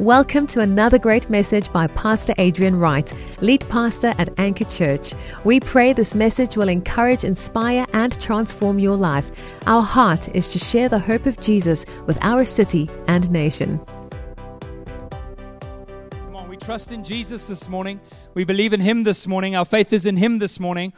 Welcome to another great message by Pastor Adrian Wright, lead pastor at Anchor Church. We pray this message will encourage, inspire, and transform your life. Our heart is to share the hope of Jesus with our city and nation. Come on, we trust in Jesus this morning. We believe in Him this morning. Our faith is in Him this morning.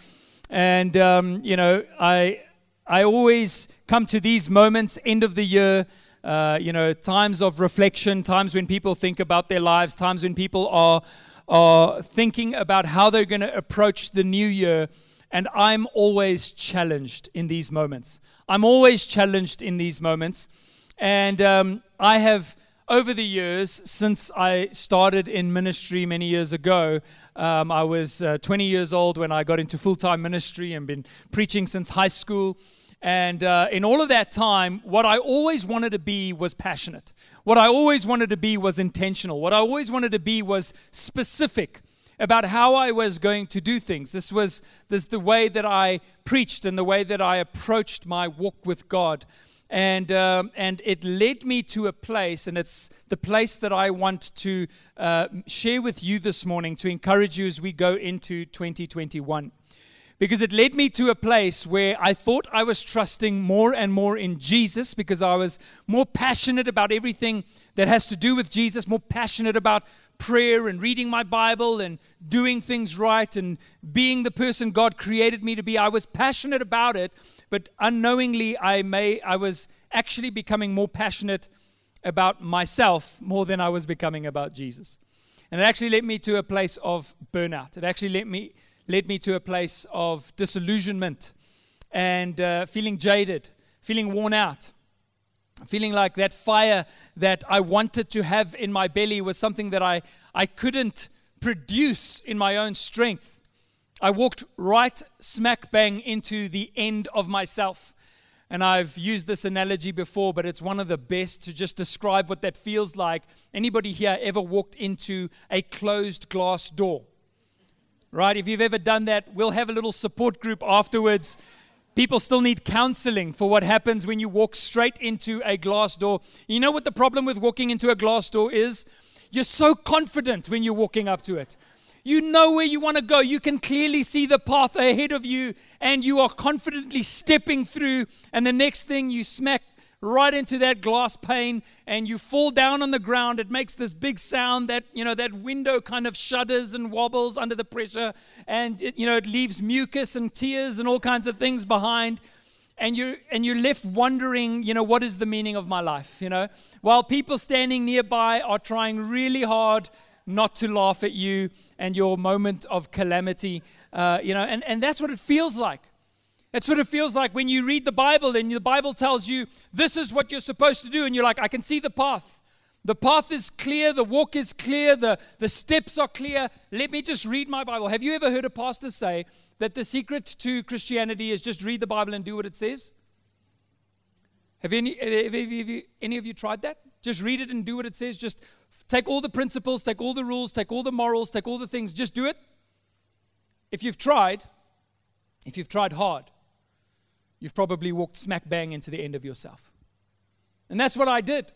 And, um, you know, I, I always come to these moments, end of the year, uh, you know, times of reflection, times when people think about their lives, times when people are, are thinking about how they're going to approach the new year. And I'm always challenged in these moments. I'm always challenged in these moments. And um, I have, over the years, since I started in ministry many years ago, um, I was uh, 20 years old when I got into full time ministry and been preaching since high school. And uh, in all of that time, what I always wanted to be was passionate. What I always wanted to be was intentional. What I always wanted to be was specific about how I was going to do things. This was this the way that I preached and the way that I approached my walk with God. And, um, and it led me to a place, and it's the place that I want to uh, share with you this morning to encourage you as we go into 2021 because it led me to a place where I thought I was trusting more and more in Jesus because I was more passionate about everything that has to do with Jesus, more passionate about prayer and reading my Bible and doing things right and being the person God created me to be. I was passionate about it, but unknowingly I may I was actually becoming more passionate about myself more than I was becoming about Jesus. And it actually led me to a place of burnout. It actually led me led me to a place of disillusionment and uh, feeling jaded, feeling worn out, feeling like that fire that I wanted to have in my belly was something that I, I couldn't produce in my own strength. I walked right smack bang into the end of myself. And I've used this analogy before, but it's one of the best to just describe what that feels like. Anybody here ever walked into a closed glass door? Right? If you've ever done that, we'll have a little support group afterwards. People still need counseling for what happens when you walk straight into a glass door. You know what the problem with walking into a glass door is? You're so confident when you're walking up to it. You know where you want to go. You can clearly see the path ahead of you, and you are confidently stepping through. And the next thing, you smack right into that glass pane and you fall down on the ground. It makes this big sound that you know that window kind of shudders and wobbles under the pressure and it, you know it leaves mucus and tears and all kinds of things behind. And you and you're left wondering you know what is the meaning of my life you know? While people standing nearby are trying really hard not to laugh at you and your moment of calamity uh, you know and, and that's what it feels like that's what it feels like when you read the Bible and the Bible tells you this is what you're supposed to do, and you're like, I can see the path. The path is clear, the walk is clear, the, the steps are clear. Let me just read my Bible. Have you ever heard a pastor say that the secret to Christianity is just read the Bible and do what it says? Have any, have you, any of you tried that? Just read it and do what it says. Just take all the principles, take all the rules, take all the morals, take all the things. Just do it. If you've tried, if you've tried hard, you've probably walked smack bang into the end of yourself. And that's what I did.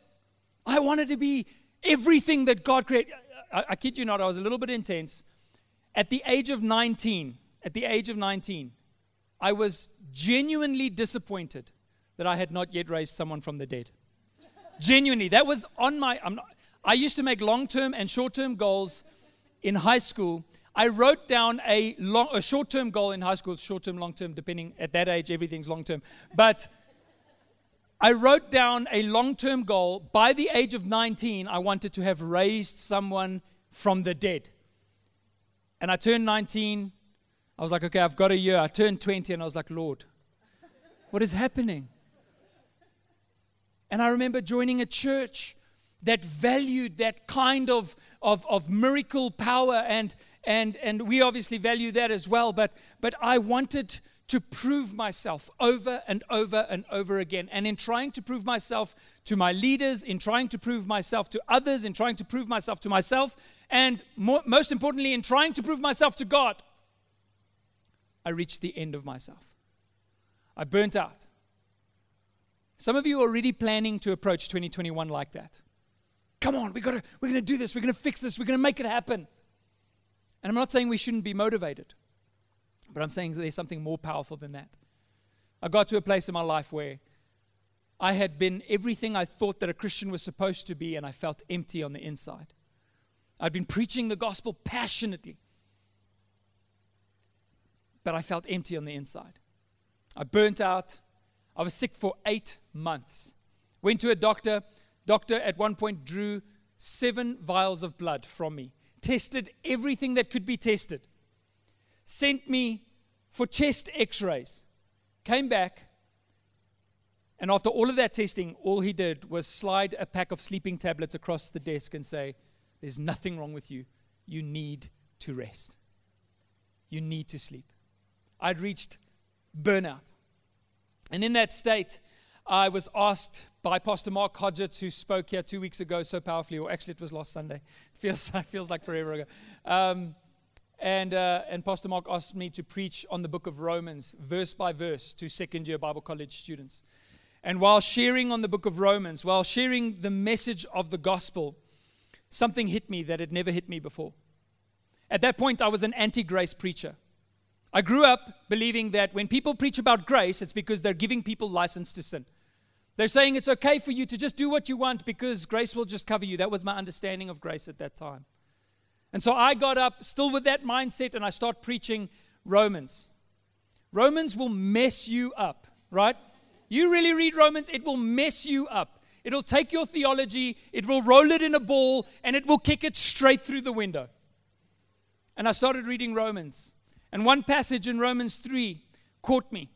I wanted to be everything that God created. I, I, kid you not, I was a little bit intense. At the age of 19, at the age of 19, I was genuinely disappointed that I had not yet raised someone from the dead. genuinely, that was on my. Not, I used to make long term and short term goals in high school, I wrote down a, long, a short-term goal in high school, short-term, long-term, depending at that age, everything's long-term. But I wrote down a long-term goal. By the age of 19, I wanted to have raised someone from the dead. And I turned 19. I was like, okay, I've got a year. I turned 20, and I was like, Lord, what is happening? And I remember joining a church that valued that kind of, of, of miracle power and, and, and we obviously value that as well but, but i wanted to prove myself over and over and over again. And in trying to prove myself to my leaders in trying to prove myself to others in trying to prove myself to myself and more, most importantly in trying to prove myself to god i reached the end of myself. I burnt out. Some of you are already planning to approach 2021 like that Come on, we gotta, we're going to do this. We're going to fix this. We're going to make it happen. And I'm not saying we shouldn't be motivated, but I'm saying there's something more powerful than that. I got to a place in my life where I had been everything I thought that a Christian was supposed to be, and I felt empty on the inside. I'd been preaching the gospel passionately, but I felt empty on the inside. I burnt out. I was sick for eight months. Went to a doctor. Doctor at one point drew seven vials of blood from me, tested everything that could be tested, sent me for chest x rays, came back, and after all of that testing, all he did was slide a pack of sleeping tablets across the desk and say, There's nothing wrong with you. You need to rest. You need to sleep. I'd reached burnout. And in that state, I was asked by Pastor Mark Hodgetts, who spoke here two weeks ago so powerfully, or actually it was last Sunday. It feels, it feels like forever ago. Um, and, uh, and Pastor Mark asked me to preach on the book of Romans, verse by verse, to second year Bible college students. And while sharing on the book of Romans, while sharing the message of the gospel, something hit me that had never hit me before. At that point, I was an anti grace preacher. I grew up believing that when people preach about grace, it's because they're giving people license to sin. They're saying it's okay for you to just do what you want because grace will just cover you. That was my understanding of grace at that time. And so I got up still with that mindset and I start preaching Romans. Romans will mess you up, right? You really read Romans, it will mess you up. It'll take your theology, it will roll it in a ball, and it will kick it straight through the window. And I started reading Romans. And one passage in Romans 3 caught me.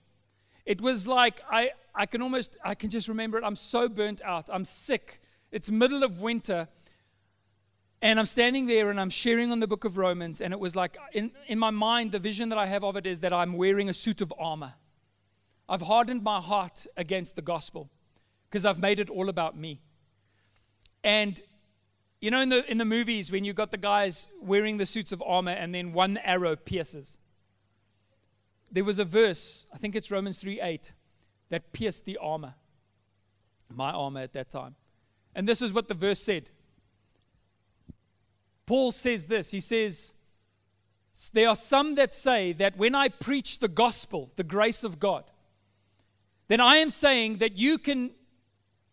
It was like I, I can almost, I can just remember it. I'm so burnt out. I'm sick. It's middle of winter. And I'm standing there and I'm sharing on the book of Romans. And it was like, in, in my mind, the vision that I have of it is that I'm wearing a suit of armor. I've hardened my heart against the gospel because I've made it all about me. And you know, in the, in the movies, when you got the guys wearing the suits of armor and then one arrow pierces, there was a verse, I think it's Romans 3 8, that pierced the armor, my armor at that time. And this is what the verse said. Paul says this He says, There are some that say that when I preach the gospel, the grace of God, then I am saying that you can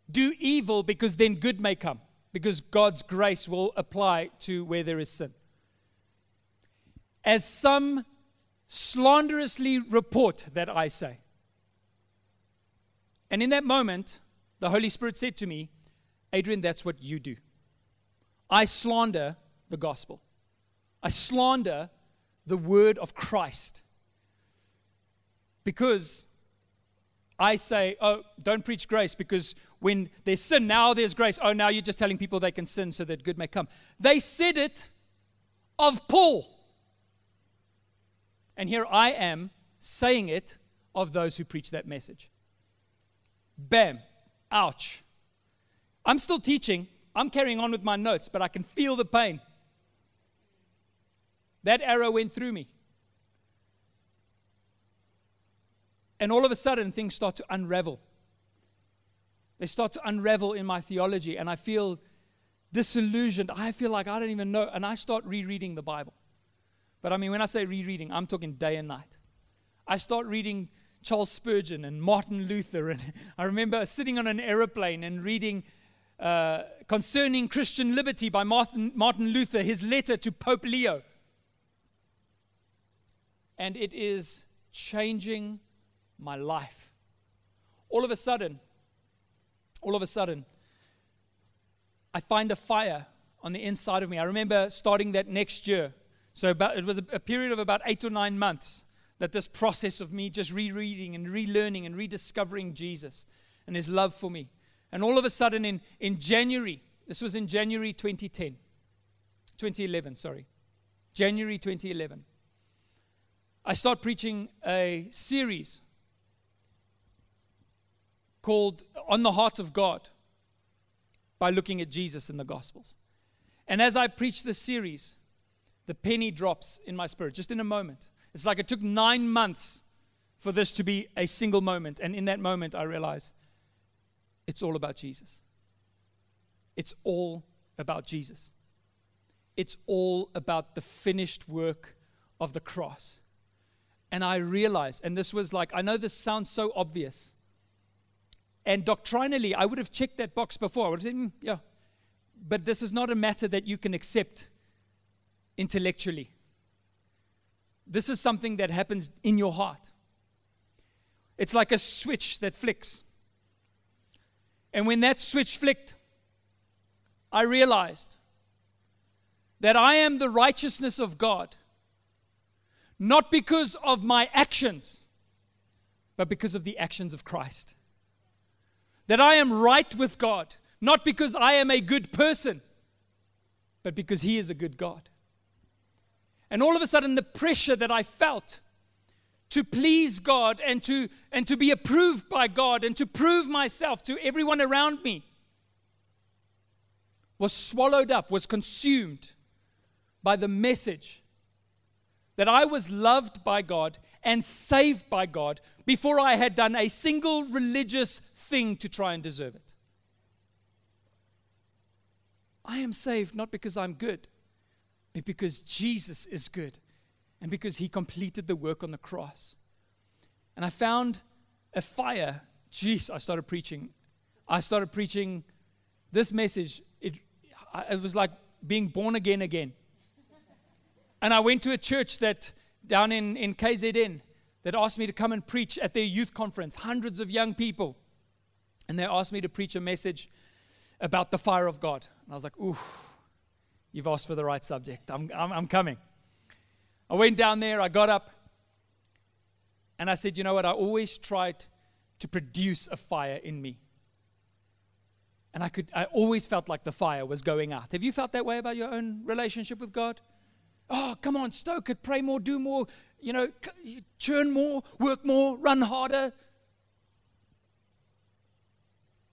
do evil because then good may come, because God's grace will apply to where there is sin. As some slanderously report that I say. And in that moment, the Holy Spirit said to me, Adrian, that's what you do. I slander the gospel, I slander the word of Christ. Because I say, oh, don't preach grace because when there's sin, now there's grace. Oh, now you're just telling people they can sin so that good may come. They said it of Paul. And here I am saying it of those who preach that message. Bam. Ouch. I'm still teaching. I'm carrying on with my notes, but I can feel the pain. That arrow went through me. And all of a sudden, things start to unravel. They start to unravel in my theology, and I feel disillusioned. I feel like I don't even know. And I start rereading the Bible. But I mean, when I say rereading, I'm talking day and night. I start reading Charles Spurgeon and Martin Luther. And I remember sitting on an aeroplane and reading uh, Concerning Christian Liberty by Martin, Martin Luther, his letter to Pope Leo. And it is changing my life. All of a sudden, all of a sudden, I find a fire on the inside of me. I remember starting that next year. So about, it was a, a period of about eight or nine months that this process of me just rereading and relearning and rediscovering Jesus and his love for me. And all of a sudden, in, in January, this was in January 2010, 2011, sorry, January 2011, I start preaching a series called On the Heart of God by looking at Jesus in the Gospels. And as I preach this series, the penny drops in my spirit just in a moment. It's like it took nine months for this to be a single moment. And in that moment, I realize it's all about Jesus. It's all about Jesus. It's all about the finished work of the cross. And I realized, and this was like, I know this sounds so obvious. And doctrinally, I would have checked that box before. I would have said, mm, yeah. But this is not a matter that you can accept intellectually. This is something that happens in your heart. It's like a switch that flicks. And when that switch flicked, I realized that I am the righteousness of God, not because of my actions, but because of the actions of Christ. That I am right with God, not because I am a good person, but because He is a good God. And all of a sudden, the pressure that I felt to please God and to, and to be approved by God and to prove myself to everyone around me was swallowed up, was consumed by the message that I was loved by God and saved by God before I had done a single religious thing to try and deserve it. I am saved not because I'm good, but because Jesus is good and because he completed the work on the cross. And I found a fire. Jeez, I started preaching. I started preaching this message. It, it was like being born again again. And I went to a church that down in, in KZN that asked me to come and preach at their youth conference, hundreds of young people. And they asked me to preach a message about the fire of God. And I was like, ooh, you've asked for the right subject. I'm, I'm, I'm coming. I went down there, I got up, and I said, you know what? I always tried to produce a fire in me. And I could I always felt like the fire was going out. Have you felt that way about your own relationship with God? Oh, come on, stoke it, pray more, do more, you know, churn more, work more, run harder.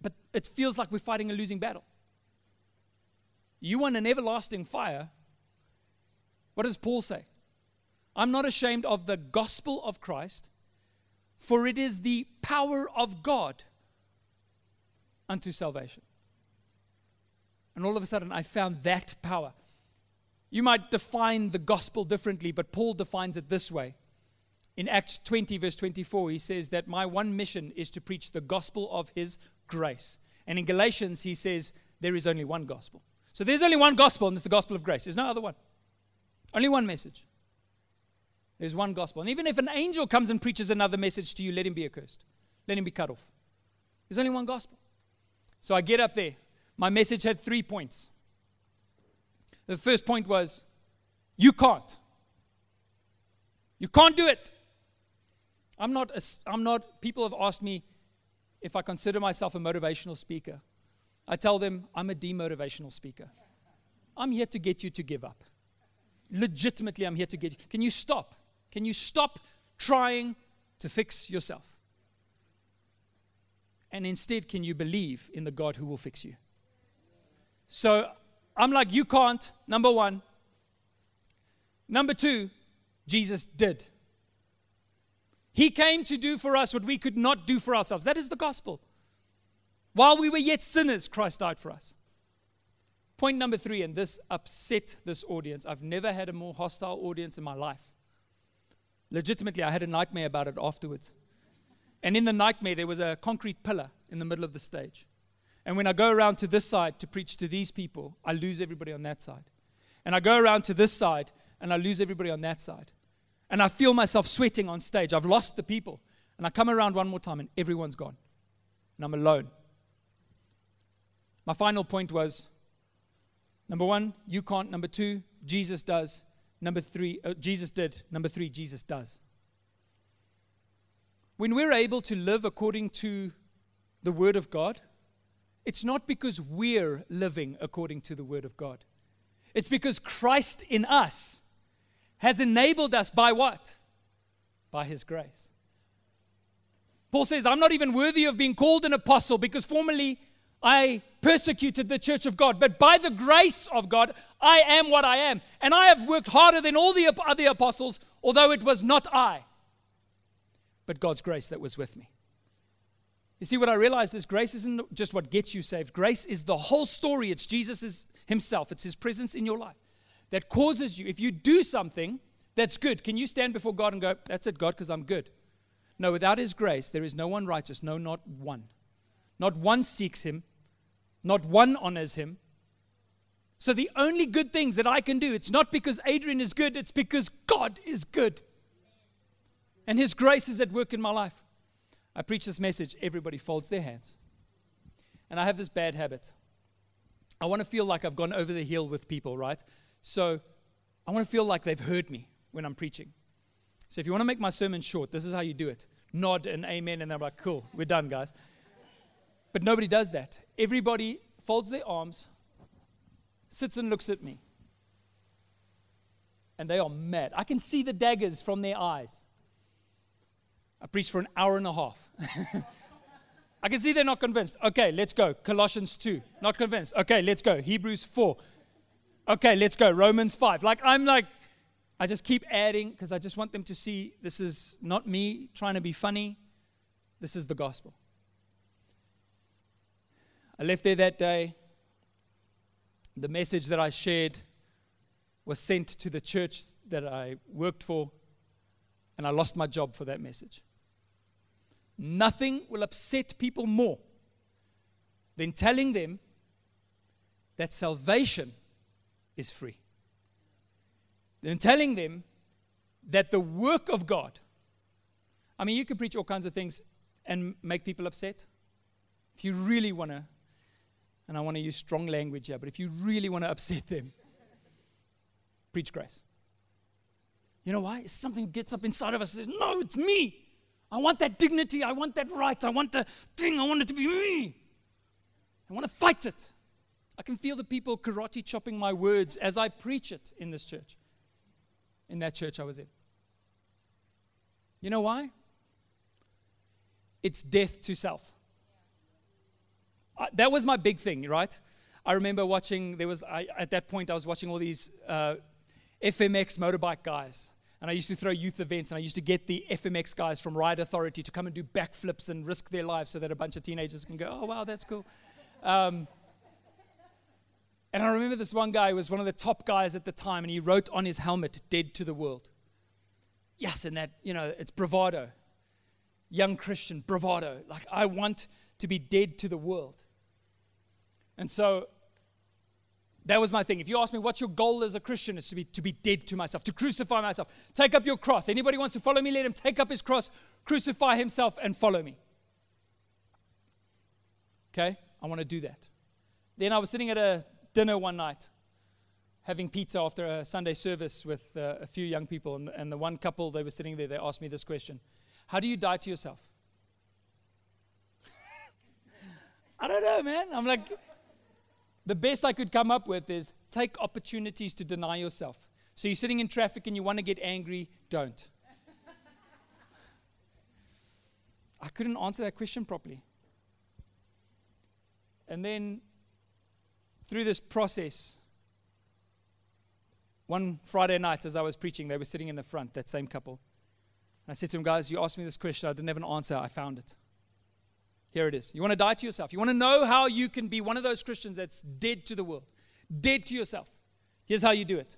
But it feels like we're fighting a losing battle. You want an everlasting fire. What does Paul say? I'm not ashamed of the gospel of Christ, for it is the power of God unto salvation. And all of a sudden, I found that power. You might define the gospel differently, but Paul defines it this way. In Acts 20, verse 24, he says that my one mission is to preach the gospel of his grace. And in Galatians, he says there is only one gospel. So there's only one gospel, and it's the gospel of grace. There's no other one. Only one message. There's one gospel. And even if an angel comes and preaches another message to you, let him be accursed. Let him be cut off. There's only one gospel. So I get up there. My message had three points. The first point was, you can't. You can't do it. I'm not, a, I'm not, people have asked me if I consider myself a motivational speaker. I tell them I'm a demotivational speaker. I'm here to get you to give up. Legitimately, I'm here to get you. Can you stop? Can you stop trying to fix yourself? And instead, can you believe in the God who will fix you? So I'm like, you can't, number one. Number two, Jesus did. He came to do for us what we could not do for ourselves. That is the gospel. While we were yet sinners, Christ died for us. Point number three, and this upset this audience. I've never had a more hostile audience in my life. Legitimately, I had a nightmare about it afterwards. And in the nightmare, there was a concrete pillar in the middle of the stage. And when I go around to this side to preach to these people, I lose everybody on that side. And I go around to this side and I lose everybody on that side. And I feel myself sweating on stage. I've lost the people. And I come around one more time and everyone's gone. And I'm alone. My final point was number one, you can't. Number two, Jesus does. Number three, uh, Jesus did. Number three, Jesus does. When we're able to live according to the Word of God, it's not because we're living according to the Word of God. It's because Christ in us has enabled us by what? By His grace. Paul says, I'm not even worthy of being called an apostle because formerly I persecuted the church of God, but by the grace of God, I am what I am. And I have worked harder than all the other apostles, although it was not I, but God's grace that was with me. You see, what I realized is grace isn't just what gets you saved, grace is the whole story. It's Jesus' Himself. It's His presence in your life that causes you, if you do something that's good, can you stand before God and go, That's it, God, because I'm good? No, without His grace, there is no one righteous, no, not one. Not one seeks Him, not one honors Him. So the only good things that I can do, it's not because Adrian is good, it's because God is good. And His grace is at work in my life. I preach this message, everybody folds their hands. And I have this bad habit. I want to feel like I've gone over the hill with people, right? So I want to feel like they've heard me when I'm preaching. So if you want to make my sermon short, this is how you do it nod and amen, and they're like, cool, we're done, guys. But nobody does that. Everybody folds their arms, sits and looks at me. And they are mad. I can see the daggers from their eyes. I preached for an hour and a half. I can see they're not convinced. Okay, let's go. Colossians 2. Not convinced. Okay, let's go. Hebrews 4. Okay, let's go. Romans 5. Like, I'm like, I just keep adding because I just want them to see this is not me trying to be funny. This is the gospel. I left there that day. The message that I shared was sent to the church that I worked for, and I lost my job for that message. Nothing will upset people more than telling them that salvation is free than telling them that the work of God, I mean, you can preach all kinds of things and make people upset. If you really want to, and I want to use strong language here, but if you really want to upset them, preach grace. You know why? It's something gets up inside of us and says, No, it's me. I want that dignity. I want that right. I want the thing. I want it to be me. I want to fight it. I can feel the people karate chopping my words as I preach it in this church in that church I was in. You know why? It's death to self. Uh, that was my big thing, right? I remember watching, there was, I, at that point, I was watching all these uh, FMX motorbike guys. And I used to throw youth events, and I used to get the FMX guys from Ride Authority to come and do backflips and risk their lives so that a bunch of teenagers can go, oh, wow, that's cool. Um, and I remember this one guy was one of the top guys at the time, and he wrote on his helmet, Dead to the World. Yes, and that, you know, it's bravado. Young Christian, bravado. Like, I want to be dead to the world. And so that was my thing. If you ask me what's your goal as a Christian, it's to be to be dead to myself, to crucify myself. Take up your cross. Anybody wants to follow me, let him take up his cross, crucify himself, and follow me. Okay? I want to do that. Then I was sitting at a dinner one night, having pizza after a Sunday service with uh, a few young people. And, and the one couple, they were sitting there, they asked me this question How do you die to yourself? I don't know, man. I'm like, the best I could come up with is take opportunities to deny yourself. So you're sitting in traffic and you want to get angry, don't. I couldn't answer that question properly. And then through this process, one Friday night as I was preaching, they were sitting in the front, that same couple. And I said to them, guys, you asked me this question. I didn't have an answer. I found it. Here it is. You want to die to yourself. You want to know how you can be one of those Christians that's dead to the world, dead to yourself. Here's how you do it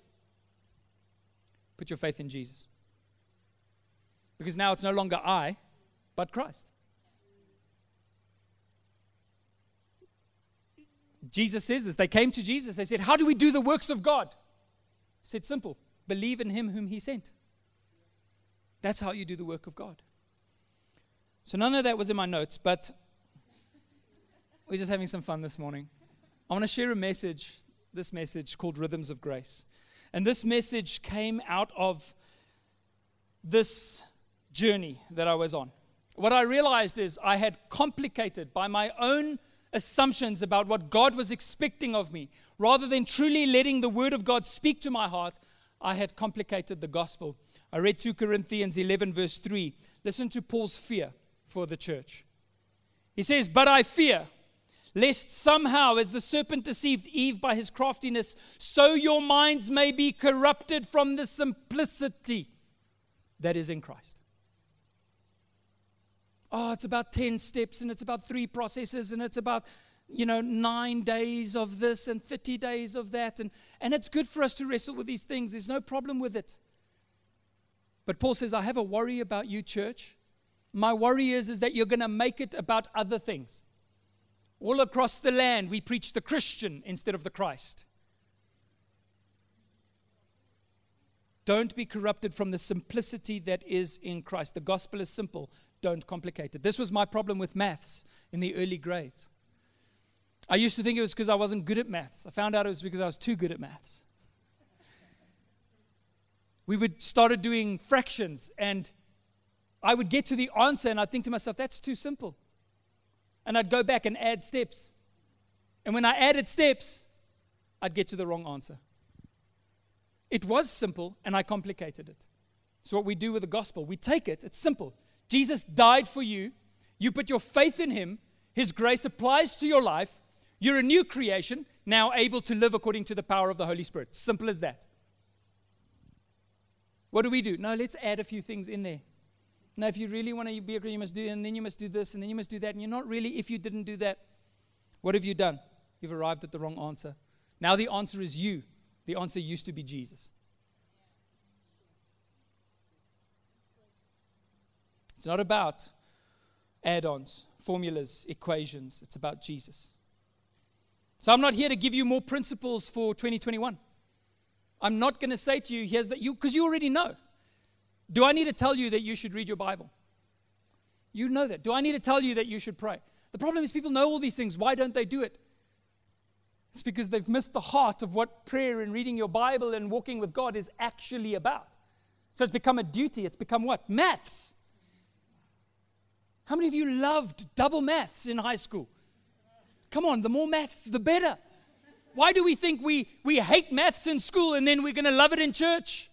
put your faith in Jesus. Because now it's no longer I, but Christ. Jesus says this. They came to Jesus. They said, How do we do the works of God? He said, Simple. Believe in him whom he sent. That's how you do the work of God. So none of that was in my notes, but we're just having some fun this morning. I want to share a message, this message called Rhythms of Grace. And this message came out of this journey that I was on. What I realized is I had complicated by my own assumptions about what God was expecting of me. Rather than truly letting the Word of God speak to my heart, I had complicated the gospel. I read 2 Corinthians 11, verse 3. Listen to Paul's fear for the church. He says, But I fear, lest somehow, as the serpent deceived Eve by his craftiness, so your minds may be corrupted from the simplicity that is in Christ oh, it's about 10 steps and it's about three processes and it's about. you know, nine days of this and 30 days of that. And, and it's good for us to wrestle with these things. There's no problem with it. But Paul says, I have a worry about you, church. My worry is, is that you're going to make it about other things. All across the land, we preach the Christian instead of the Christ. Don't be corrupted from the simplicity that is in Christ. The gospel is simple, don't complicate it. This was my problem with maths in the early grades. I used to think it was because I wasn't good at maths. I found out it was because I was too good at maths. We would started doing fractions and I would get to the answer and I'd think to myself, that's too simple. And I'd go back and add steps. And when I added steps, I'd get to the wrong answer. It was simple and I complicated it. So, what we do with the gospel, we take it, it's simple. Jesus died for you. You put your faith in him. His grace applies to your life. You're a new creation, now able to live according to the power of the Holy Spirit. Simple as that. What do we do? No, let's add a few things in there. Now, if you really want to be a Christian, you must do, and then you must do this, and then you must do that, and you're not really, if you didn't do that, what have you done? You've arrived at the wrong answer. Now the answer is you. The answer used to be Jesus. It's not about add ons, formulas, equations. It's about Jesus. So I'm not here to give you more principles for 2021. I'm not going to say to you, here's that you, because you already know. Do I need to tell you that you should read your Bible? You know that. Do I need to tell you that you should pray? The problem is people know all these things. Why don't they do it? It's because they've missed the heart of what prayer and reading your Bible and walking with God is actually about. So it's become a duty. It's become what? Maths. How many of you loved double maths in high school? Come on, the more maths, the better. Why do we think we, we hate maths in school and then we're going to love it in church?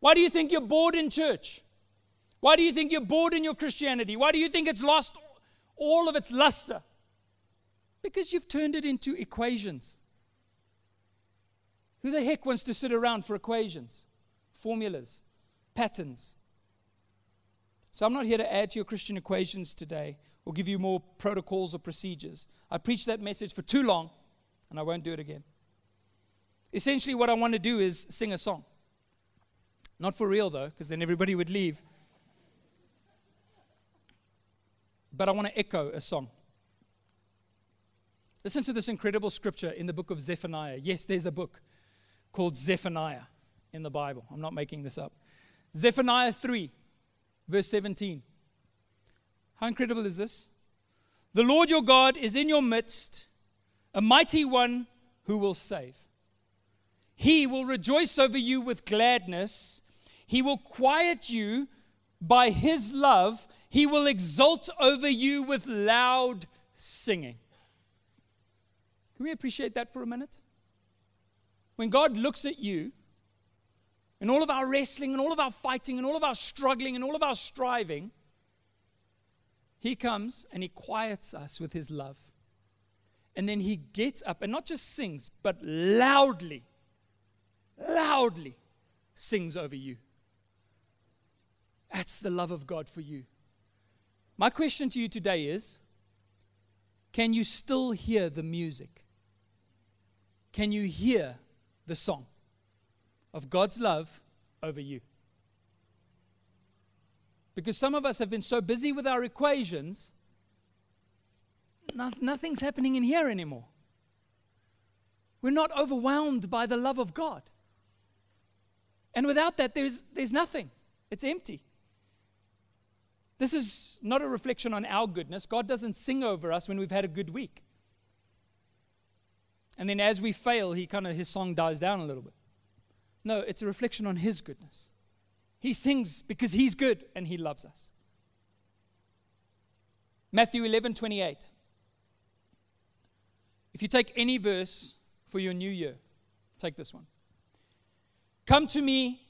Why do you think you're bored in church? Why do you think you're bored in your Christianity? Why do you think it's lost all of its luster? Because you've turned it into equations. Who the heck wants to sit around for equations, formulas, patterns? So I'm not here to add to your Christian equations today or give you more protocols or procedures. I preached that message for too long, and I won't do it again. Essentially, what I want to do is sing a song. Not for real, though, because then everybody would leave. But I want to echo a song. Listen to this incredible scripture in the book of Zephaniah. Yes, there's a book called Zephaniah in the Bible. I'm not making this up. Zephaniah 3, verse 17. How incredible is this? The Lord your God is in your midst, a mighty one who will save. He will rejoice over you with gladness. He will quiet you by his love. He will exult over you with loud singing. Can we appreciate that for a minute? When God looks at you, in all of our wrestling and all of our fighting and all of our struggling and all of our striving, he comes and he quiets us with his love. And then he gets up and not just sings, but loudly, loudly sings over you. That's the love of God for you. My question to you today is can you still hear the music? Can you hear the song of God's love over you? Because some of us have been so busy with our equations, nothing's happening in here anymore. We're not overwhelmed by the love of God. And without that, there's, there's nothing, it's empty. This is not a reflection on our goodness. God doesn't sing over us when we've had a good week. And then as we fail, he kind of his song dies down a little bit. No, it's a reflection on his goodness. He sings because he's good and he loves us. Matthew 11 28. If you take any verse for your new year, take this one. Come to me,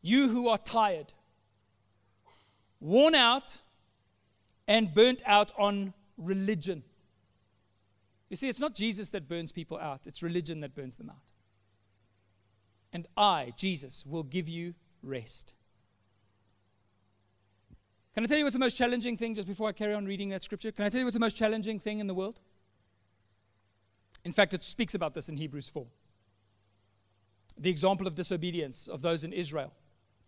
you who are tired, worn out, and burnt out on religion. You see, it's not Jesus that burns people out, it's religion that burns them out. And I, Jesus, will give you rest. Can I tell you what's the most challenging thing just before I carry on reading that scripture? Can I tell you what's the most challenging thing in the world? In fact, it speaks about this in Hebrews 4. The example of disobedience of those in Israel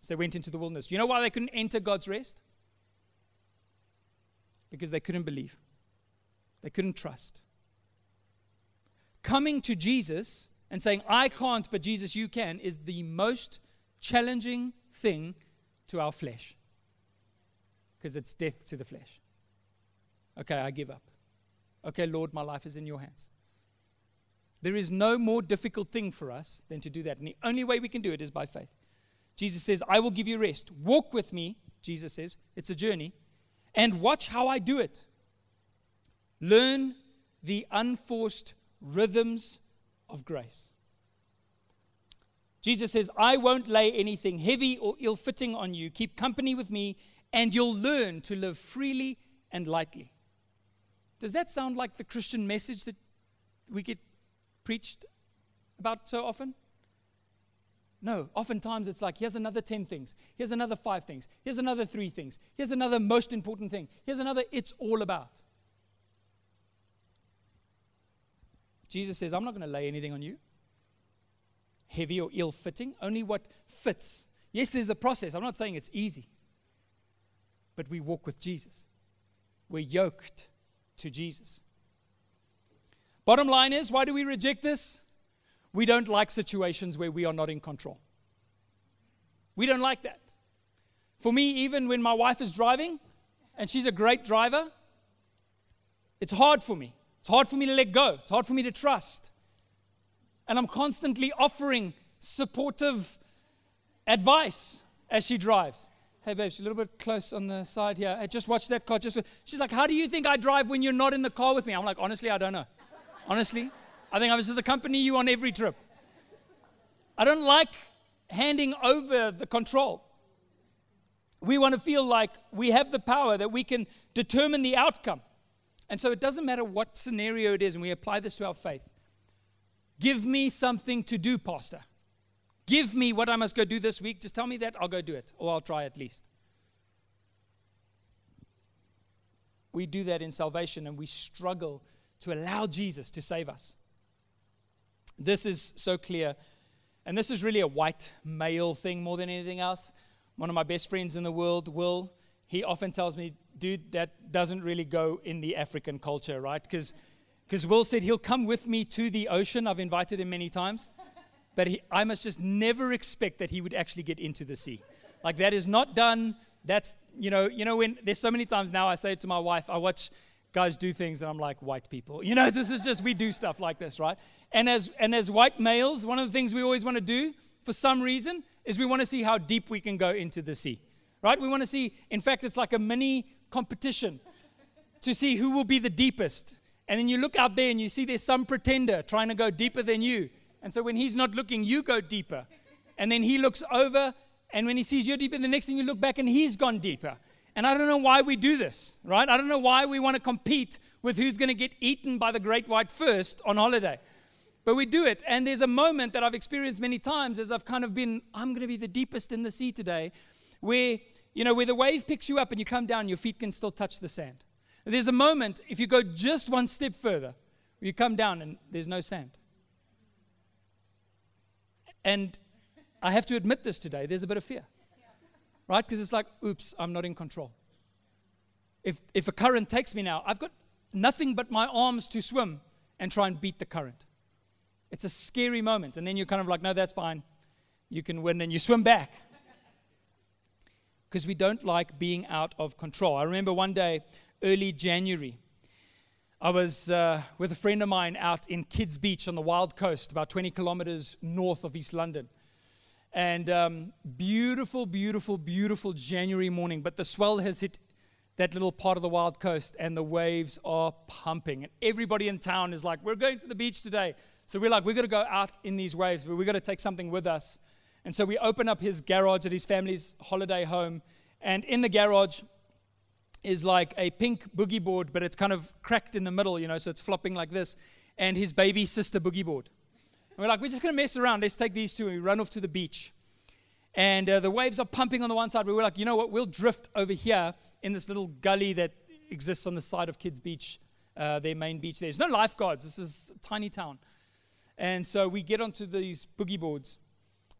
as they went into the wilderness. You know why they couldn't enter God's rest? Because they couldn't believe, they couldn't trust. Coming to Jesus and saying, I can't, but Jesus, you can, is the most challenging thing to our flesh. Because it's death to the flesh. Okay, I give up. Okay, Lord, my life is in your hands. There is no more difficult thing for us than to do that. And the only way we can do it is by faith. Jesus says, I will give you rest. Walk with me, Jesus says. It's a journey. And watch how I do it. Learn the unforced rhythms of grace. Jesus says, I won't lay anything heavy or ill fitting on you. Keep company with me, and you'll learn to live freely and lightly. Does that sound like the Christian message that we get preached about so often? No, oftentimes it's like, here's another 10 things. Here's another five things. Here's another three things. Here's another most important thing. Here's another, it's all about. Jesus says, I'm not going to lay anything on you, heavy or ill fitting, only what fits. Yes, there's a process. I'm not saying it's easy, but we walk with Jesus. We're yoked to Jesus. Bottom line is, why do we reject this? We don't like situations where we are not in control. We don't like that. For me, even when my wife is driving, and she's a great driver, it's hard for me. It's hard for me to let go. It's hard for me to trust. And I'm constantly offering supportive advice as she drives. Hey, babe, she's a little bit close on the side here. Hey, just watch that car. Just she's like, How do you think I drive when you're not in the car with me? I'm like, Honestly, I don't know. Honestly, I think I was just accompany you on every trip. I don't like handing over the control. We want to feel like we have the power that we can determine the outcome. And so it doesn't matter what scenario it is, and we apply this to our faith. Give me something to do, Pastor. Give me what I must go do this week. Just tell me that, I'll go do it, or I'll try at least. We do that in salvation, and we struggle to allow Jesus to save us. This is so clear. And this is really a white male thing more than anything else. One of my best friends in the world, Will, he often tells me, dude, that doesn't really go in the African culture, right? Because because Will said he'll come with me to the ocean. I've invited him many times. But he, I must just never expect that he would actually get into the sea. Like that is not done. That's, you know, you know, when there's so many times now I say to my wife, I watch guys do things and I'm like, white people. You know, this is just, we do stuff like this, right? And as, and as white males, one of the things we always want to do for some reason is we want to see how deep we can go into the sea right? We want to see, in fact, it's like a mini competition to see who will be the deepest. And then you look out there and you see there's some pretender trying to go deeper than you. And so when he's not looking, you go deeper. And then he looks over, and when he sees you're deeper, the next thing you look back and he's gone deeper. And I don't know why we do this, right? I don't know why we want to compete with who's going to get eaten by the great white first on holiday. But we do it. And there's a moment that I've experienced many times as I've kind of been, I'm going to be the deepest in the sea today where, you know, where the wave picks you up and you come down, your feet can still touch the sand. There's a moment, if you go just one step further, you come down and there's no sand. And I have to admit this today, there's a bit of fear. Right? Because it's like, oops, I'm not in control. If, if a current takes me now, I've got nothing but my arms to swim and try and beat the current. It's a scary moment. And then you're kind of like, no, that's fine. You can win. And you swim back because we don't like being out of control. I remember one day, early January, I was uh, with a friend of mine out in Kidd's Beach on the Wild Coast, about 20 kilometers north of East London. And um, beautiful, beautiful, beautiful January morning, but the swell has hit that little part of the Wild Coast and the waves are pumping. And everybody in town is like, We're going to the beach today. So we're like, We're going to go out in these waves, but we've got to take something with us. And so we open up his garage at his family's holiday home. And in the garage is like a pink boogie board, but it's kind of cracked in the middle, you know, so it's flopping like this. And his baby sister boogie board. We're like, we're just going to mess around. Let's take these two. And we run off to the beach. And uh, the waves are pumping on the one side. We were like, you know what? We'll drift over here in this little gully that exists on the side of Kidd's Beach uh, their main beach. There's no lifeguards. This is a tiny town. And so we get onto these boogie boards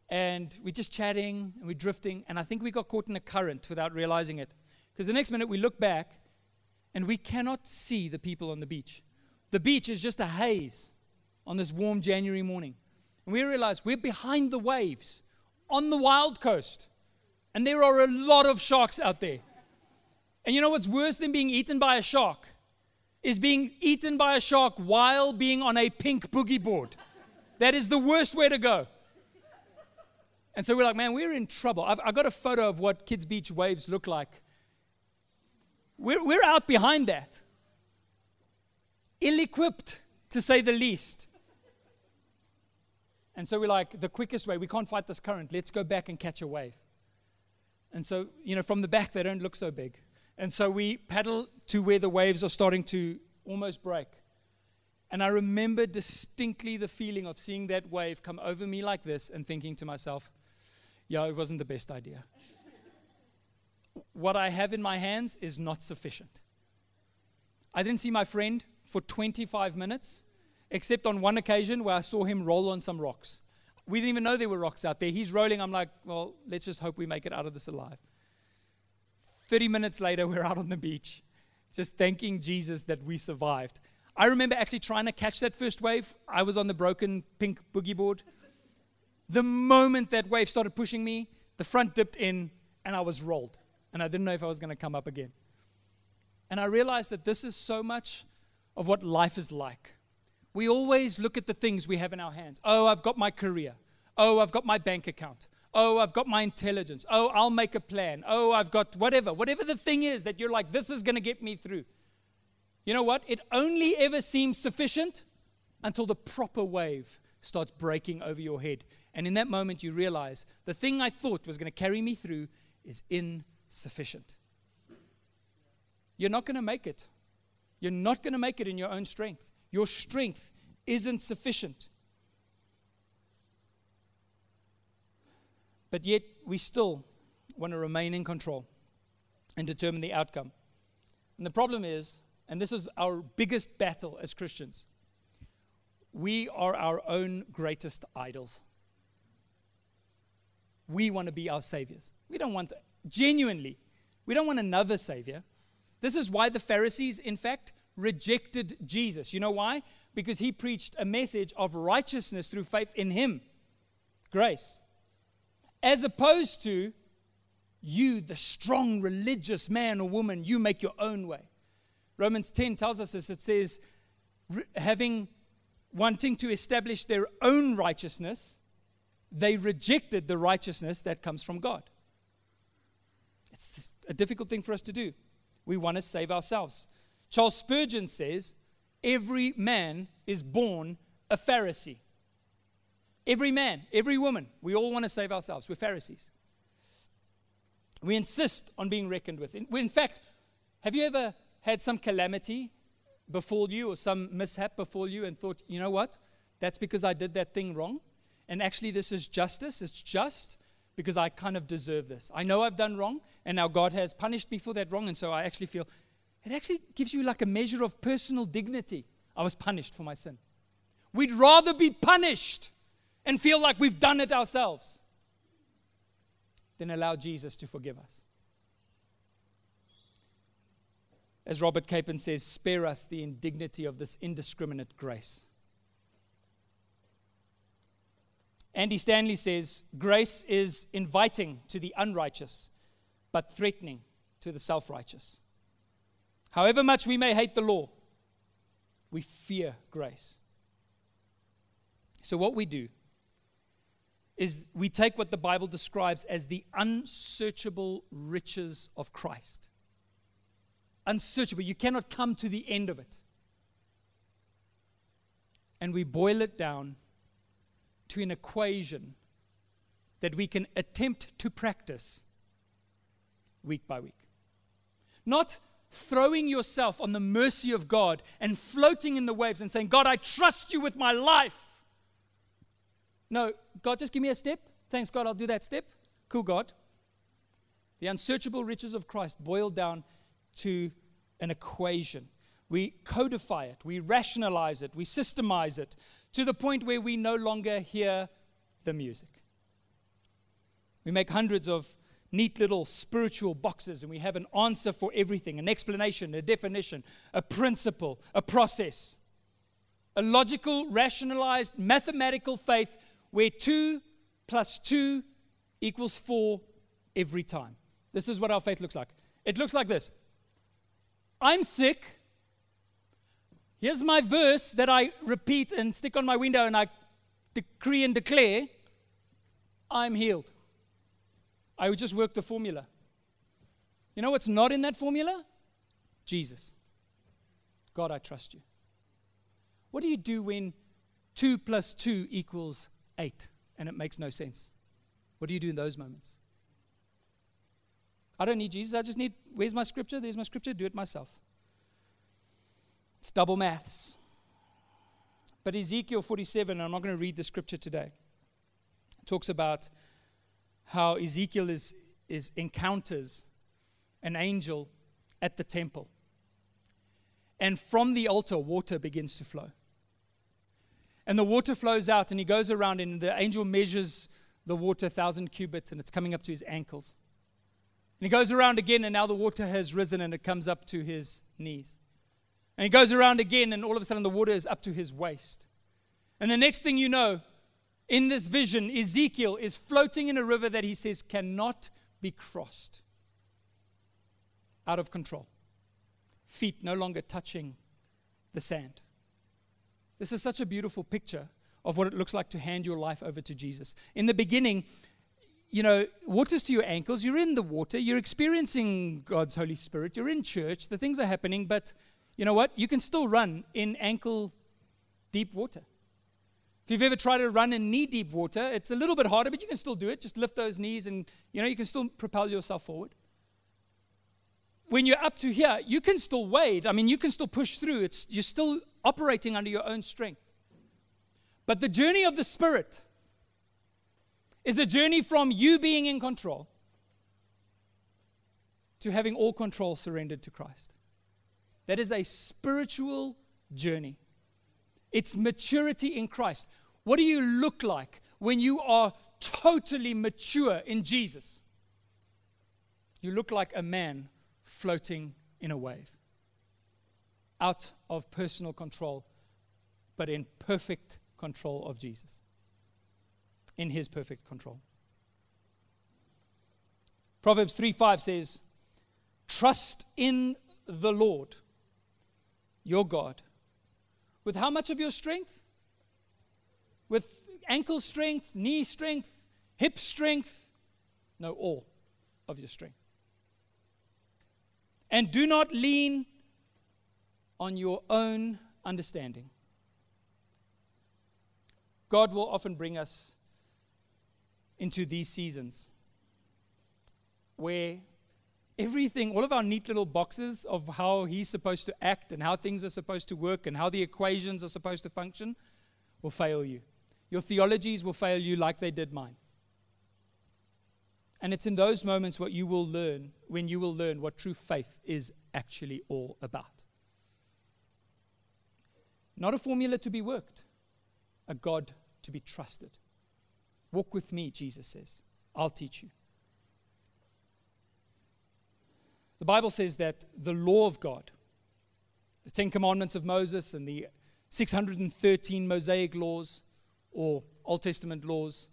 and we're just chatting and we're drifting. And I think we got caught in a current without realizing it. Because the next minute we look back and we cannot see the people on the beach. The beach is just a haze on this warm January morning. And we realize we're behind the waves on the wild coast. And there are a lot of sharks out there. And you know what's worse than being eaten by a shark? Is being eaten by a shark while being on a pink boogie board. That is the worst way to go. And so we're like, man, we're in trouble. I've, I've got a photo of what Kidd's Beach waves look like. We're, we're out behind that. Ill equipped, to say the least. And so we're like, the quickest way, we can't fight this current. Let's go back and catch a wave. And so, you know, from the back, they don't look so big. And so we paddle to where the waves are starting to almost break. And I remember distinctly the feeling of seeing that wave come over me like this and thinking to myself, yeah, it wasn't the best idea. what I have in my hands is not sufficient. I didn't see my friend for 25 minutes, except on one occasion where I saw him roll on some rocks. We didn't even know there were rocks out there. He's rolling. I'm like, well, let's just hope we make it out of this alive. 30 minutes later, we're out on the beach, just thanking Jesus that we survived. I remember actually trying to catch that first wave. I was on the broken pink boogie board. The moment that wave started pushing me, the front dipped in and I was rolled. And I didn't know if I was going to come up again. And I realized that this is so much of what life is like. We always look at the things we have in our hands. Oh, I've got my career. Oh, I've got my bank account. Oh, I've got my intelligence. Oh, I'll make a plan. Oh, I've got whatever. Whatever the thing is that you're like, this is going to get me through. You know what? It only ever seems sufficient until the proper wave starts breaking over your head. And in that moment, you realize the thing I thought was going to carry me through is insufficient. You're not going to make it. You're not going to make it in your own strength. Your strength isn't sufficient. But yet, we still want to remain in control and determine the outcome. And the problem is, and this is our biggest battle as Christians, we are our own greatest idols. We want to be our saviors. We don't want, genuinely, we don't want another savior. This is why the Pharisees, in fact, rejected Jesus. You know why? Because he preached a message of righteousness through faith in him, grace, as opposed to you, the strong religious man or woman, you make your own way. Romans 10 tells us this. It says, having wanting to establish their own righteousness, they rejected the righteousness that comes from God. It's a difficult thing for us to do. We want to save ourselves. Charles Spurgeon says, Every man is born a Pharisee. Every man, every woman, we all want to save ourselves. We're Pharisees. We insist on being reckoned with. In, fact, have you ever had some calamity befall you or some mishap befall you and thought, you know what? That's because I did that thing wrong. And actually, this is justice. It's just because I kind of deserve this. I know I've done wrong, and now God has punished me for that wrong. And so I actually feel it actually gives you like a measure of personal dignity. I was punished for my sin. We'd rather be punished and feel like we've done it ourselves than allow Jesus to forgive us. As Robert Capon says, spare us the indignity of this indiscriminate grace. Andy Stanley says, grace is inviting to the unrighteous, but threatening to the self righteous. However much we may hate the law, we fear grace. So, what we do is we take what the Bible describes as the unsearchable riches of Christ unsearchable. You cannot come to the end of it. And we boil it down to an equation that we can attempt to practice week by week. Not throwing yourself on the mercy of God and floating in the waves and saying, God, I trust you with my life. No, God, just give me a step. Thanks, God, I'll do that step. Cool, God. The unsearchable riches of Christ boiled down to an equation we codify it, we rationalize it, we systemize it to the point where we no longer hear the music. We make hundreds of neat little spiritual boxes and we have an answer for everything an explanation, a definition, a principle, a process. A logical, rationalized, mathematical faith where 2 plus 2 equals 4 every time. This is what our faith looks like. It looks like this I'm sick. Here's my verse that I repeat and stick on my window and I decree and declare I'm healed. I would just work the formula. You know what's not in that formula? Jesus. God, I trust you. What do you do when 2 plus 2 equals 8 and it makes no sense? What do you do in those moments? I don't need Jesus. I just need, where's my scripture? There's my scripture. Do it myself. It's double maths. But Ezekiel 47, I'm not going to read the scripture today, talks about how Ezekiel is, is encounters an angel at the temple. And from the altar, water begins to flow. And the water flows out, and he goes around, and the angel measures the water, 1,000 cubits, and it's coming up to his ankles. And he goes around again, and now the water has risen, and it comes up to his knees. And he goes around again, and all of a sudden the water is up to his waist. And the next thing you know, in this vision, Ezekiel is floating in a river that he says cannot be crossed. Out of control. Feet no longer touching the sand. This is such a beautiful picture of what it looks like to hand your life over to Jesus. In the beginning, you know, water's to your ankles, you're in the water, you're experiencing God's Holy Spirit, you're in church, the things are happening, but you know what? You can still run in ankle deep water. If you've ever tried to run in knee deep water, it's a little bit harder, but you can still do it. Just lift those knees and you know, you can still propel yourself forward when you're up to here, you can still wade. I mean, you can still push through. It's, you're still operating under your own strength. But the journey of the Spirit is a journey from you being in control to having all control surrendered to Christ. That is a spiritual journey. It's maturity in Christ. What do you look like when you are totally mature in Jesus? You look like a man floating in a wave, out of personal control, but in perfect control of Jesus, in his perfect control. Proverbs 3 5 says, Trust in the Lord, your God, with how much of your strength? With ankle strength, knee strength, hip strength? No, all of your strength. And do not lean on your own understanding. God will often bring us into these seasons where everything, all of our neat little boxes of how He's supposed to act and how things are supposed to work and how the equations are supposed to function, will fail you. Your theologies will fail you like they did mine. And it's in those moments what you will learn, when you will learn what true faith is actually all about. Not a formula to be worked, a God to be trusted. Walk with me, Jesus says. I'll teach you. The Bible says that the law of God, the Ten Commandments of Moses and the 613 Mosaic laws or Old Testament laws,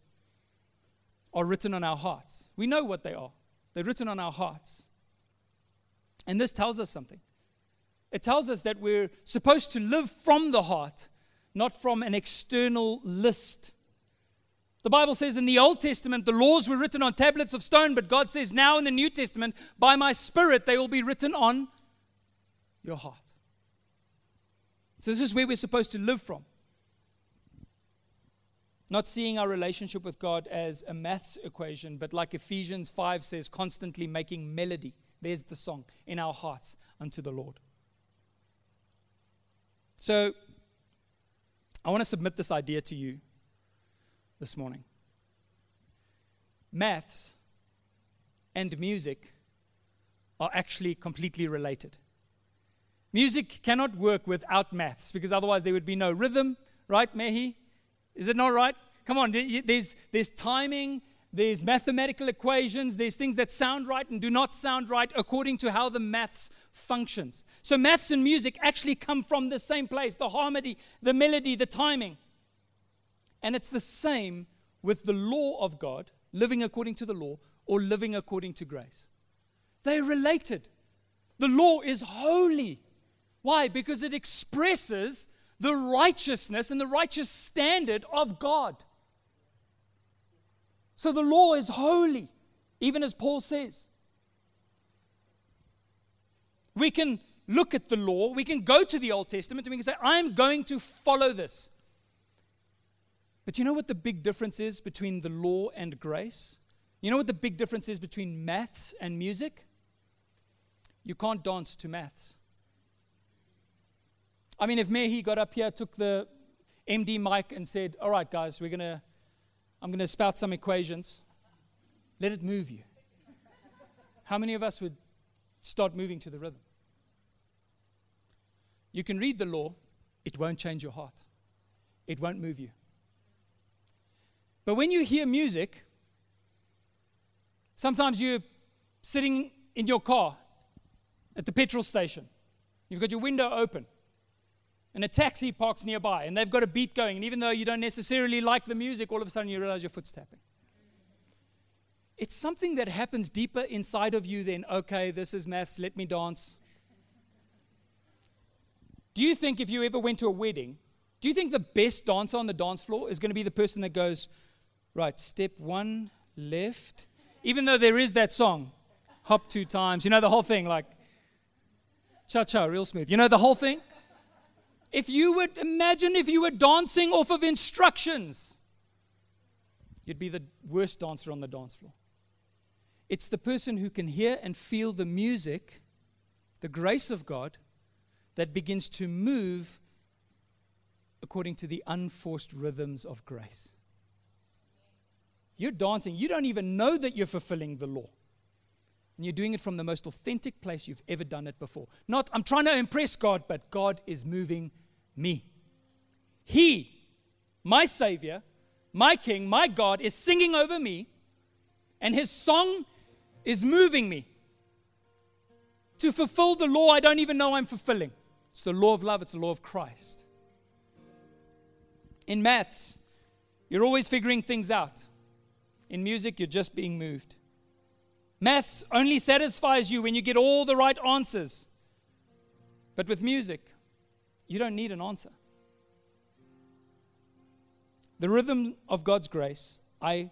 are written on our hearts. We know what they are, they're written on our hearts. And this tells us something. It tells us that we're supposed to live from the heart, not from an external list. The Bible says in the Old Testament, the laws were written on tablets of stone, but God says now in the New Testament, by my Spirit, they will be written on your heart. So, this is where we're supposed to live from. Not seeing our relationship with God as a maths equation, but like Ephesians 5 says, constantly making melody. There's the song in our hearts unto the Lord. So, I want to submit this idea to you this morning. Maths and music are actually completely related. Music cannot work without maths because otherwise there would be no rhythm, right, Mehi? Is it not right? Come on, there's, there's timing, there's mathematical equations, there's things that sound right and do not sound right according to how the maths functions. So, maths and music actually come from the same place the harmony, the melody, the timing. And it's the same with the law of God, living according to the law, or living according to grace. They're related. The law is holy. Why? Because it expresses the righteousness and the righteous standard of God. So the law is holy, even as Paul says. We can look at the law, we can go to the Old Testament, and we can say, I'm going to follow this. But you know what the big difference is between the law and grace? You know what the big difference is between maths and music? You can't dance to maths. I mean, if Mehi got up here, took the MD mic, and said, All right, guys, we're to I'm to spout some equations. Let it move you. How many of us would start moving to the rhythm? You can read the law, it won't change your heart, it won't move you. But when you hear music, sometimes you're sitting in your car at the petrol station, you've got your window open and a taxi parks nearby and they've got a beat going. And even though you don't necessarily like the music, all of a sudden you realize your foot's tapping. It's something that happens deeper inside of you than, okay, this is maths, let me dance. Do you think if you ever went to a wedding, do you think the best dancer on the dance floor is going to be the person that goes, right, step one, left? Even though there is that song, hop two times, you know, the whole thing, like cha cha, real smooth. You know, the whole thing? If you would imagine if you were dancing off of instructions, you'd be the worst dancer on the dance floor. It's the person who can hear and feel the music, the grace of God, that begins to move according to the unforced rhythms of grace. You're dancing, you don't even know that you're fulfilling the law. And you're doing it from the most authentic place you've ever done it before. Not, I'm trying to impress God, but God is moving me. He, my Savior, my King, my God, is singing over me, and His song is moving me to fulfill the law I don't even know I'm fulfilling. It's the law of love, it's the law of Christ. In maths, you're always figuring things out. In music, you're just being moved. Maths only satisfies you when you get all the right answers. But with music, you don't need an answer. The rhythm of God's grace, I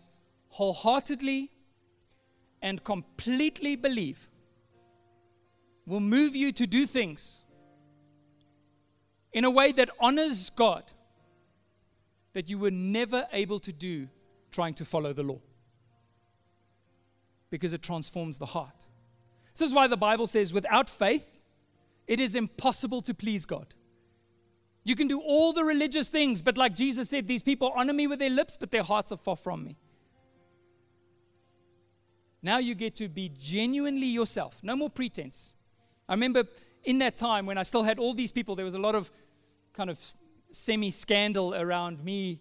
wholeheartedly and completely believe, will move you to do things in a way that honors God that you were never able to do trying to follow the law because it transforms the heart. This is why the Bible says, without faith, it is impossible to please God. You can do all the religious things, but like Jesus said, these people honor me with their lips, but their hearts are far from me. Now you get to be genuinely yourself, no more pretense. I remember in that time when I still had all these people, there was a lot of kind of semi scandal around me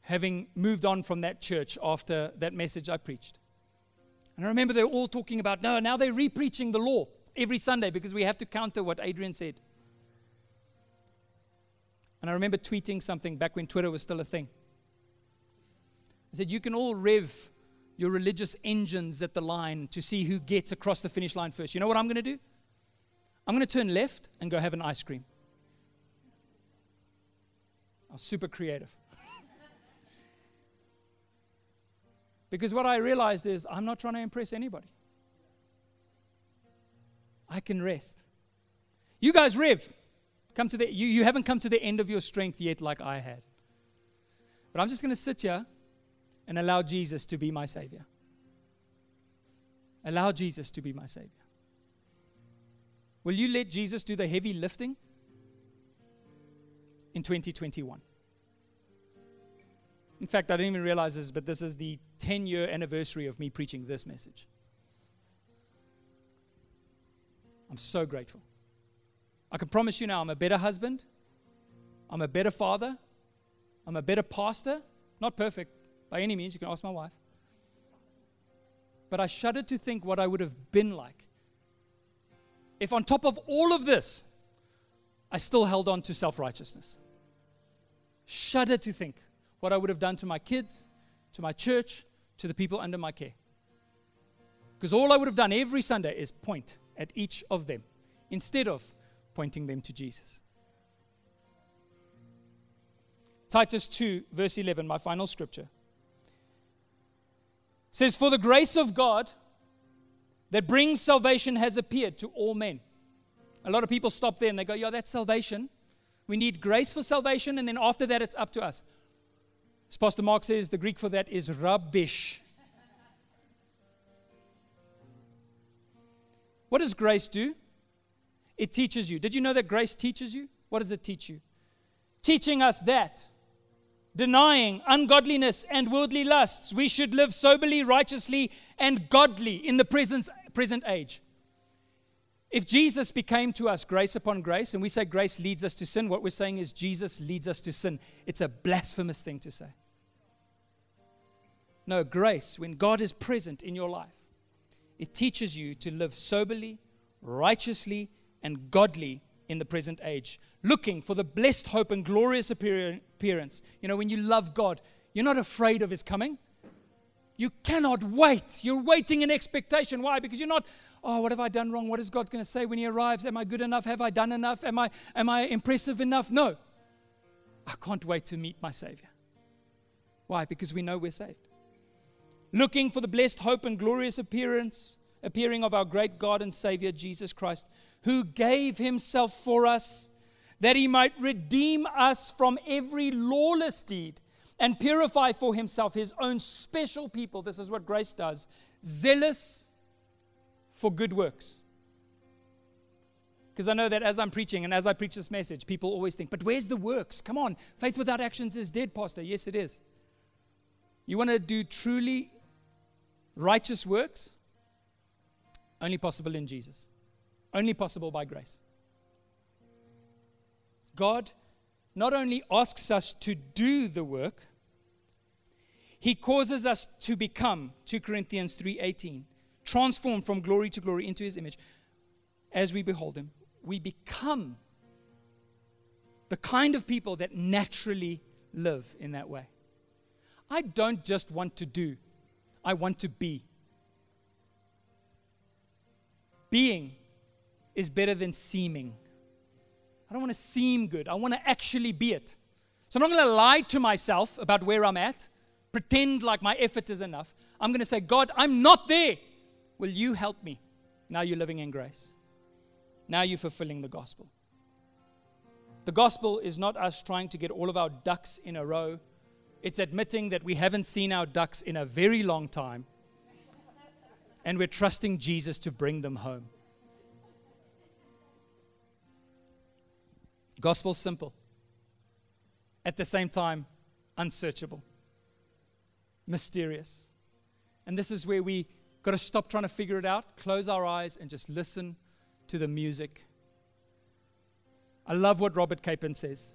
having moved on from that church after that message I preached. And I remember they were all talking about, no, now they're re-preaching the law every Sunday because we have to counter what Adrian said. And I remember tweeting something back when Twitter was still a thing. I said, You can all rev your religious engines at the line to see who gets across the finish line first. You know what I'm going to do? I'm going to turn left and go have an ice cream. I was super creative. Because what I realized is I'm not trying to impress anybody. I can rest. You guys rev. Come to the you, you haven't come to the end of your strength yet like I had. But I'm just going to sit here and allow Jesus to be my savior. Allow Jesus to be my savior. Will you let Jesus do the heavy lifting in 2021? In fact, I didn't even realize this, but this is the 10 year anniversary of me preaching this message. I'm so grateful. I can promise you now, I'm a better husband. I'm a better father. I'm a better pastor. Not perfect by any means. You can ask my wife. But I shudder to think what I would have been like if, on top of all of this, I still held on to self righteousness. Shudder to think what I would have done to my kids, to my church, to the people under my care. Because all I would have done every Sunday is point at each of them instead of pointing them to Jesus. Titus 2, verse 11, my final scripture, says, For the grace of God that brings salvation has appeared to all men. A lot of people stop there and they go, Yeah, that's salvation. We need grace for salvation, and then after that, it's up to us. As Pastor Mark says, the Greek for that is rubbish. What does grace do? It teaches you. Did you know that grace teaches you? What does it teach you? Teaching us that, denying ungodliness and worldly lusts, we should live soberly, righteously, and godly in the present, present age. If Jesus became to us grace upon grace, and we say grace leads us to sin, what we're saying is Jesus leads us to sin. It's a blasphemous thing to say. No, grace, when God is present in your life, it teaches you to live soberly, righteously, and godly in the present age, looking for the blessed hope and glorious appearance. You know, when you love God, you're not afraid of His coming. You cannot wait. You're waiting in expectation. Why? Because you're not, oh, what have I done wrong? What is God going to say when He arrives? Am I good enough? Have I done enough? Am I, am I impressive enough? No. I can't wait to meet my Savior. Why? Because we know we're saved looking for the blessed hope and glorious appearance appearing of our great God and Savior Jesus Christ, who gave himself for us that he might redeem us from every lawless deed and purify for himself his own special people. This is what grace does zealous for good works. Because I know that as I'm preaching and as I preach this message, people always think, but where's the works? Come on, faith without actions is dead, Pastor. Yes, it is. You want to do truly righteous works? Only possible in Jesus, only possible by grace. God not only asks us to do the work, he causes us to become 2 Corinthians 3:18 transformed from glory to glory into his image as we behold him we become the kind of people that naturally live in that way I don't just want to do I want to be. Being is better than seeming. I don't want to seem good. I want to actually be it. So I'm not going to lie to myself about where I'm at, pretend like my effort is enough. I'm going to say, God, I'm not there. Will you help me? Now you're living in grace. Now you're fulfilling the gospel. The gospel is not us trying to get all of our ducks in a row it's admitting that we haven't seen our ducks in a very long time, and we're trusting Jesus to bring them home. Gospel's simple, at the same time, unsearchable, mysterious. And this is where we got to stop trying to figure it out, close our eyes, and just listen to the music. I love what Robert Capon says.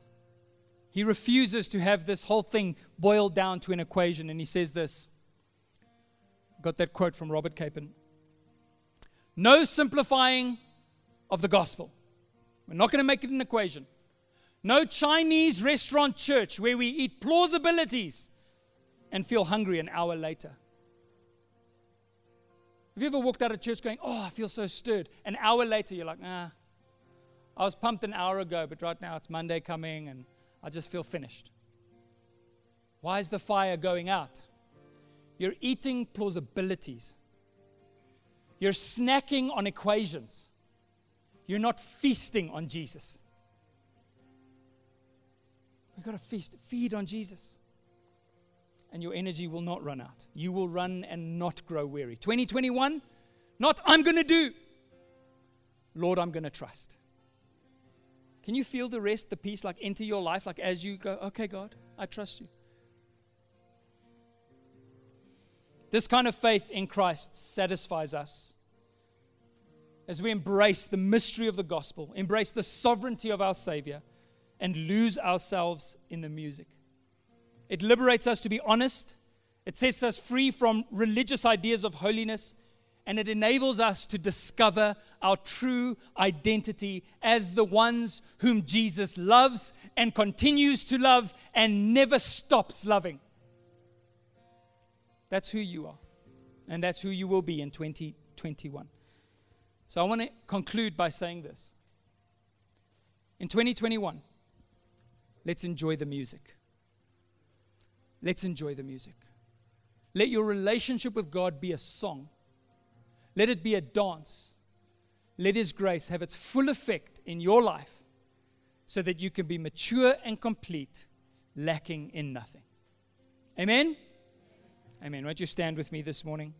He refuses to have this whole thing boiled down to an equation, and he says this. Got that quote from Robert Capon. No simplifying of the gospel. We're not going to make it an equation. No Chinese restaurant church where we eat plausibilities and feel hungry an hour later. Have you ever walked out of church going, Oh, I feel so stirred? An hour later, you're like, Ah, I was pumped an hour ago, but right now it's Monday coming and I just feel finished. Why is the fire going out? You're eating plausibilities. You're snacking on equations. You're not feasting on Jesus. We've got to feast, feed on Jesus. And your energy will not run out. You will run and not grow weary. 2021, not I'm going to do. Lord, I'm going to trust. Can you feel the rest, the peace, like into your life, like as you go, okay, God, I trust you? This kind of faith in Christ satisfies us. As we embrace the mystery of the gospel, embrace the sovereignty of our Savior, and lose ourselves in the music. It liberates us to be honest, it sets us free from religious ideas of holiness, and it enables us to discover our true identity as the ones whom Jesus loves and continues to love and never stops loving. That's who you are, and that's who you will be in 2021. So I want to conclude by saying this. In 2021, let's enjoy the music. Let's enjoy the music. Let your relationship with God be a song. Let it be a dance. Let His grace have its full effect in your life so that you can be mature and complete, lacking in nothing. Amen? Amen. Won't you stand with me this morning?